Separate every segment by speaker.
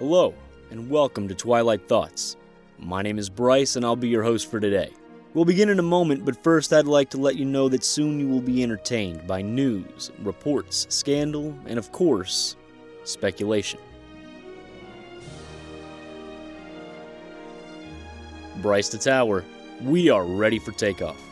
Speaker 1: Hello, and welcome to Twilight Thoughts. My name is Brice, and I'll be your host for today. We'll begin in a moment, but first I'd like to let you know that soon you will be entertained by news, reports, scandal, and of course, speculation. Brice the Tower, we are ready for takeoff.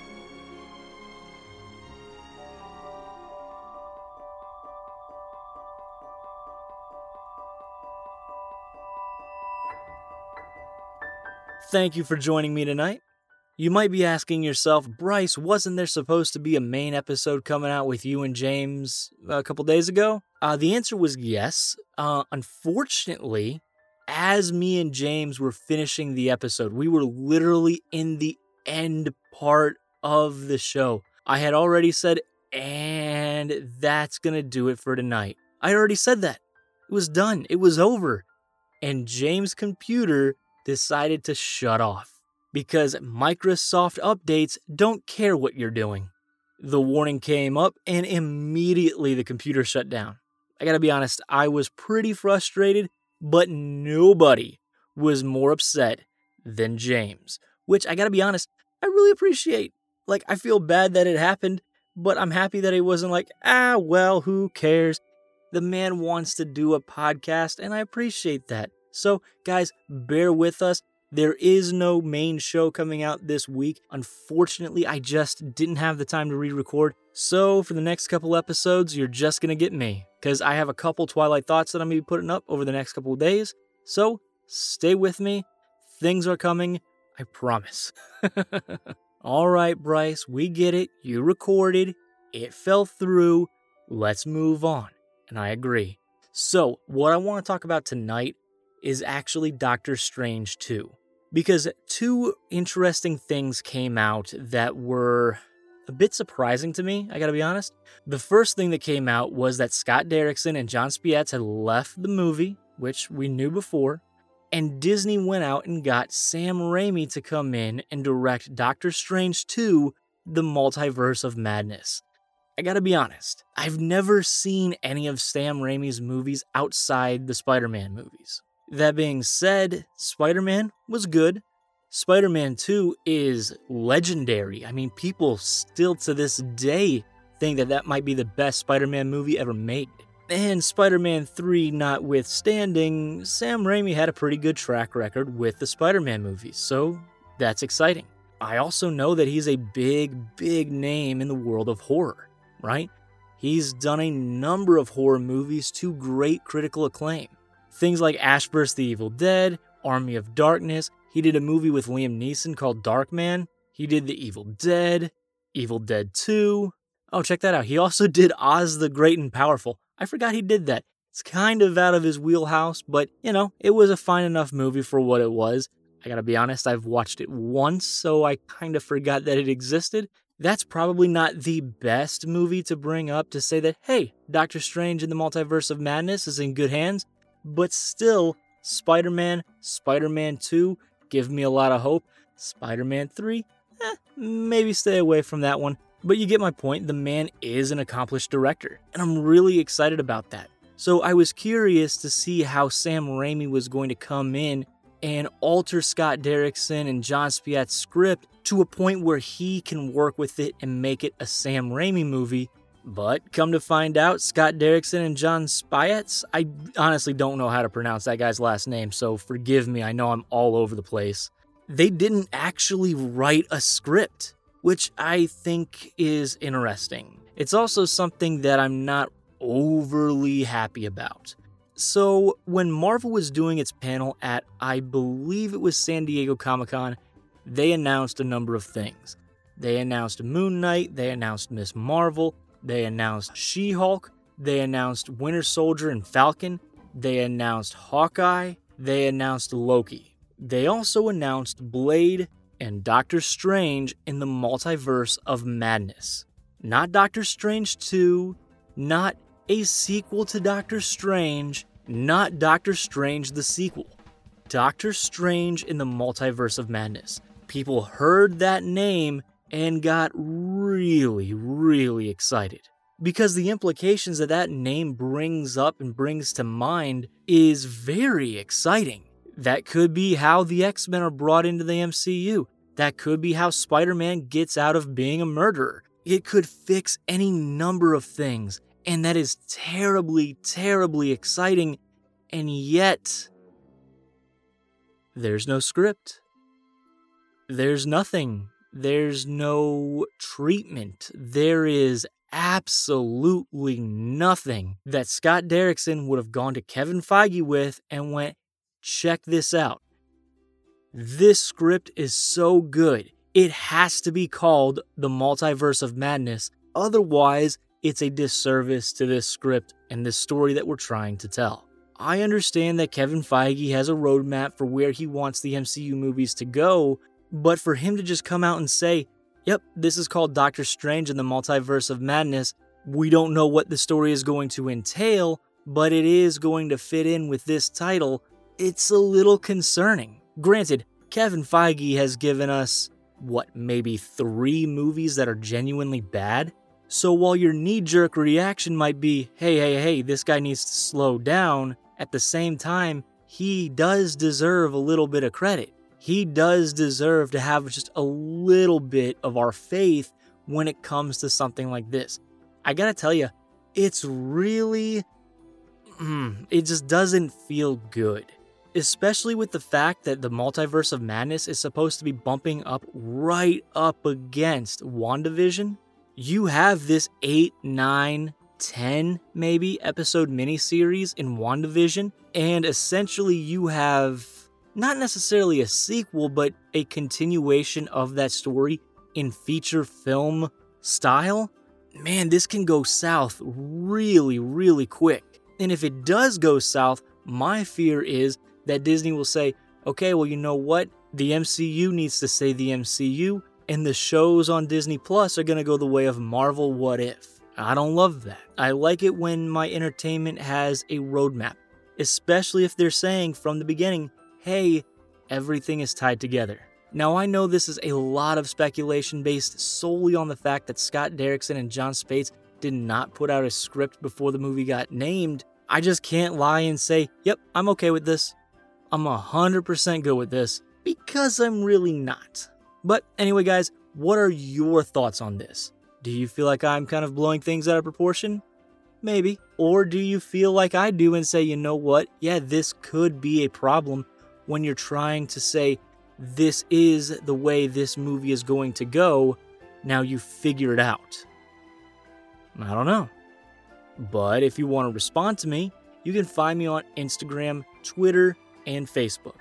Speaker 1: Thank you for joining me tonight. You might be asking yourself, Brice, wasn't there supposed to be a main episode coming out with you and James a couple days ago? Uh, the answer was yes. Uh, unfortunately, as me and James were finishing the episode, we were literally in the end part of the show. I had already said, and that's going to do it for tonight. I already said that. It was done, it was over. And James' computer decided to shut off because Microsoft updates don't care what you're doing. The warning came up and immediately the computer shut down. I gotta be honest, I was pretty frustrated, but nobody was more upset than James, which I gotta be honest, I really appreciate. Like, I feel bad that it happened, but I'm happy that it wasn't like, ah, well, who cares? The man wants to do a podcast, and I appreciate that. So, guys, bear with us. There is no main show coming out this week. Unfortunately, I just didn't have the time to re record. So, for the next couple episodes, you're just going to get me because I have a couple Twilight thoughts that I'm going to be putting up over the next couple days. So, stay with me. Things are coming. I promise. All right, Brice, we get it. You recorded. It fell through. Let's move on. And I agree. So, what I want to talk about tonight is actually Doctor Strange 2. Because two interesting things came out that were a bit surprising to me, I gotta be honest. The first thing that came out was that Scott Derrickson and Jon Spaihts had left the movie, which we knew before, and Disney went out and got Sam Raimi to come in and direct Doctor Strange 2 The Multiverse of Madness. I gotta be honest, I've never seen any of Sam Raimi's movies outside the Spider Man movies. That being said, Spider Man was good. Spider Man 2 is legendary. I mean, people still to this day think that that might be the best Spider Man movie ever made. And Spider Man 3 notwithstanding, Sam Raimi had a pretty good track record with the Spider Man movies, so that's exciting. I also know that he's a big, big name in the world of horror, right? He's done a number of horror movies to great critical acclaim. Things like Ash vs. the Evil Dead, Army of Darkness. He did a movie with Liam Neeson called Darkman. He did The Evil Dead, Evil Dead 2. Oh, check that out. He also did Oz the Great and Powerful. I forgot he did that. It's kind of out of his wheelhouse, but you know, it was a fine enough movie for what it was. I gotta be honest, I've watched it once, so I kind of forgot that it existed. That's probably not the best movie to bring up to say that, hey, Doctor Strange in the Multiverse of Madness is in good hands but still, Spider Man, Spider Man 2 give me a lot of hope. Spider Man 3, eh, maybe stay away from that one. But you get my point, the man is an accomplished director, and I'm really excited about that. So I was curious to see how Sam Raimi was going to come in and alter Scott Derrickson and Jon Spaihts's script to a point where he can work with it and make it a Sam Raimi movie but come to find out, Scott Derrickson and Jon Spaihts, I honestly don't know how to pronounce that guy's last name, so forgive me, I know I'm all over the place. They didn't actually write a script, which I think is interesting. It's also something that I'm not overly happy about. So, when Marvel was doing its panel at, I believe it was San Diego Comic Con, they announced a number of things. They announced Moon Knight, they announced Miss Marvel, they announced She Hulk. They announced Winter Soldier and Falcon. They announced Hawkeye. They announced Loki. They also announced Blade and Doctor Strange in the Multiverse of Madness. Not Doctor Strange 2, not a sequel to Doctor Strange, not Doctor Strange the sequel. Doctor Strange in the Multiverse of Madness. People heard that name and got really, really excited. because the implications that that name brings up and brings to mind is very exciting. That could be how the X Men are brought into the MCU. That could be how Spider Man gets out of being a murderer. It could fix any number of things, and that is terribly, terribly exciting. And yet, there's no script. There's nothing. There's no treatment. There is absolutely nothing that Scott Derrickson would have gone to Kevin Feige with and went, check this out. This script is so good, it has to be called The Multiverse of Madness. Otherwise, it's a disservice to this script and this story that we're trying to tell. I understand that Kevin Feige has a roadmap for where he wants the MCU movies to go, but for him to just come out and say, yep, this is called Doctor Strange in the Multiverse of Madness, we don't know what the story is going to entail, but it is going to fit in with this title, it's a little concerning. Granted, Kevin Feige has given us, what, maybe three movies that are genuinely bad? So while your knee jerk reaction might be, hey, hey, hey, this guy needs to slow down, at the same time, he does deserve a little bit of credit. He does deserve to have just a little bit of our faith when it comes to something like this. I gotta tell you, it's really. Mm, it just doesn't feel good. Especially with the fact that the Multiverse of Madness is supposed to be bumping up right up against WandaVision. You have this 8, 9, 10 maybe episode miniseries in WandaVision, and essentially you have not necessarily a sequel, but a continuation of that story in feature film style. Man, this can go south really, really quick. And if it does go south, my fear is that Disney will say, okay, well, you know what? The MCU needs to say the MCU, and the shows on Disney Plus are going to go the way of Marvel What If. I don't love that. I like it when my entertainment has a roadmap, especially if they're saying from the beginning, hey, everything is tied together. Now, I know this is a lot of speculation based solely on the fact that Scott Derrickson and Jon Spaihts did not put out a script before the movie got named. I just can't lie and say, yep, I'm okay with this. I'm 100% good with this because I'm really not. But anyway, guys, what are your thoughts on this? Do you feel like I'm kind of blowing things out of proportion? Maybe. Or do you feel like I do and say, you know what? Yeah, this could be a problem when you're trying to say, this is the way this movie is going to go. Now you figure it out. I don't know. But if you want to respond to me, you can find me on Instagram, Twitter, and Facebook.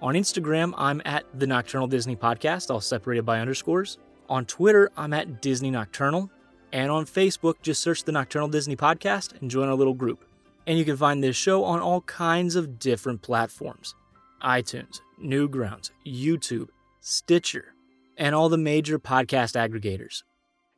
Speaker 1: On Instagram, I'm at the Nocturnal Disney Podcast, all separated by underscores. On Twitter, I'm at Disney Nocturnal. And on Facebook, just search the Nocturnal Disney Podcast and join our little group. And you can find this show on all kinds of different platforms iTunes, Newgrounds, YouTube, Stitcher, and all the major podcast aggregators.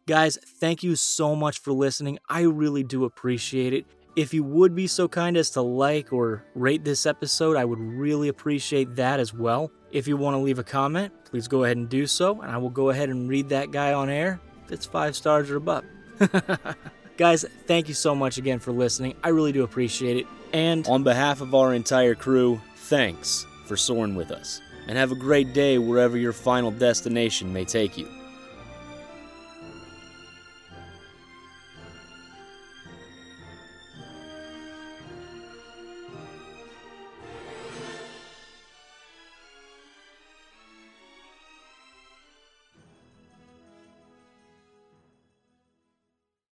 Speaker 1: Guys, thank you so much for listening. I really do appreciate it. If you would be so kind as to like or rate this episode, I would really appreciate that as well. If you want to leave a comment, please go ahead and do so, and I will go ahead and read that guy on air if it's five stars or above. Guys, thank you so much again for listening. I really do appreciate it. And on behalf of our entire crew, thanks for soaring with us. And have a great day wherever your final destination may take you.